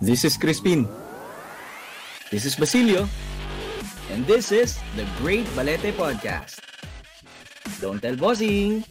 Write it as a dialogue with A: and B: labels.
A: This is Crispin. This is Basilio. And this is the Great Balete Podcast. Don't tell bossing!